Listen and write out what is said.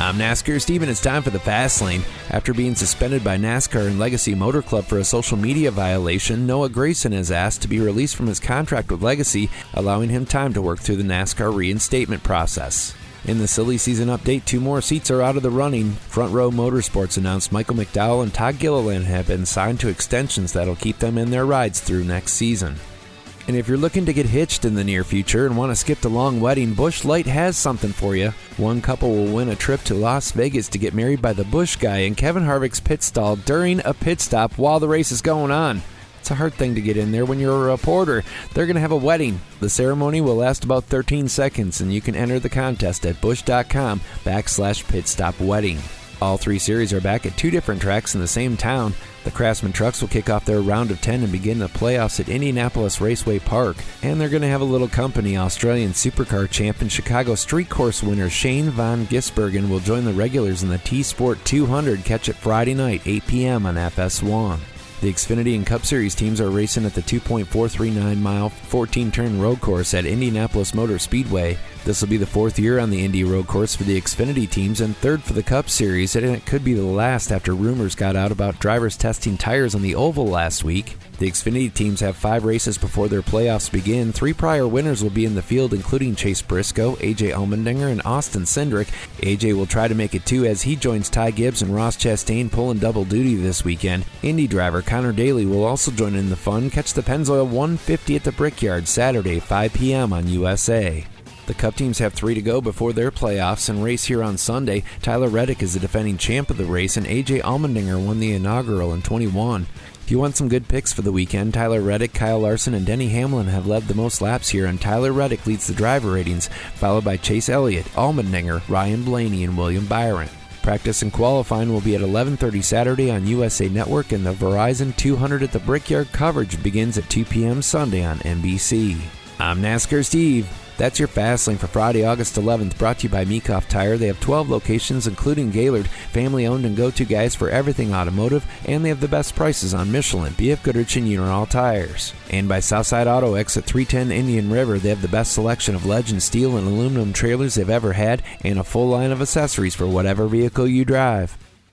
I'm NASCAR Steven. It's time for the Fast Lane. After being suspended by NASCAR and Legacy Motor Club for a social media violation, Noah Gragson is asked to be released from his contract with Legacy, allowing him time to work through the NASCAR reinstatement process. In the silly season update, two more seats are out of the running. Front Row Motorsports announced Michael McDowell and Todd Gilliland have been signed to extensions that'll keep them in their rides through next season. And if you're looking to get hitched in the near future and want to skip the long wedding, Busch Light has something for you. One couple will win a trip to Las Vegas to get married by the Bush guy in Kevin Harvick's pit stall during a pit stop while the race is going on. It's a hard thing to get in there when you're a reporter. They're going to have a wedding. The ceremony will last about 13 seconds, and you can enter the contest at busch.com backslash pitstop wedding. All three series are back at two different tracks in the same town. The Craftsman trucks will kick off their round of 10 and begin the playoffs at Indianapolis Raceway Park. And they're going to have a little company. Australian Supercar champ and Chicago Street Course winner Shane Van Gisbergen will join the regulars in the T Sport 200. Catch it Friday night, 8 p.m. on FS1. The Xfinity and Cup Series teams are racing at the 2.439 mile, 14 turn road course at Indianapolis Motor Speedway. This will be the fourth year on the Indy road course for the Xfinity teams and third for the Cup Series, and it could be the last after rumors got out about drivers testing tires on the oval last week. The Xfinity teams have five races before their playoffs begin. Three prior winners will be in the field, including Chase Briscoe, AJ Allmendinger, and Austin Cindric. AJ will try to make it two as he joins Ty Gibbs and Ross Chastain pulling double duty this weekend. Indy driver Conor Daly will also join in the fun. Catch the Pennzoil 150 at the Brickyard Saturday, 5 p.m. on USA. The Cup teams have three to go before their playoffs and race here on Sunday. Tyler Reddick is the defending champ of the race, and AJ Allmendinger won the inaugural in 21. If you want some good picks for the weekend, Tyler Reddick, Kyle Larson, and Denny Hamlin have led the most laps here, and Tyler Reddick leads the driver ratings, followed by Chase Elliott, Allmendinger, Ryan Blaney, and William Byron. Practice and qualifying will be at 11:30 Saturday on USA Network, and the Verizon 200 at the Brickyard coverage begins at 2 p.m. Sunday on NBC. I'm NASCAR Steve. That's your fast lane for Friday, August 11th, brought to you by Meekhof Tire. They have 12 locations, including Gaylord, family owned and go to guys for everything automotive, and they have the best prices on Michelin, BF Goodrich, and Uniroyal tires. And by Southside Auto, exit 310 Indian River, they have the best selection of legend steel and aluminum trailers they've ever had, and a full line of accessories for whatever vehicle you drive.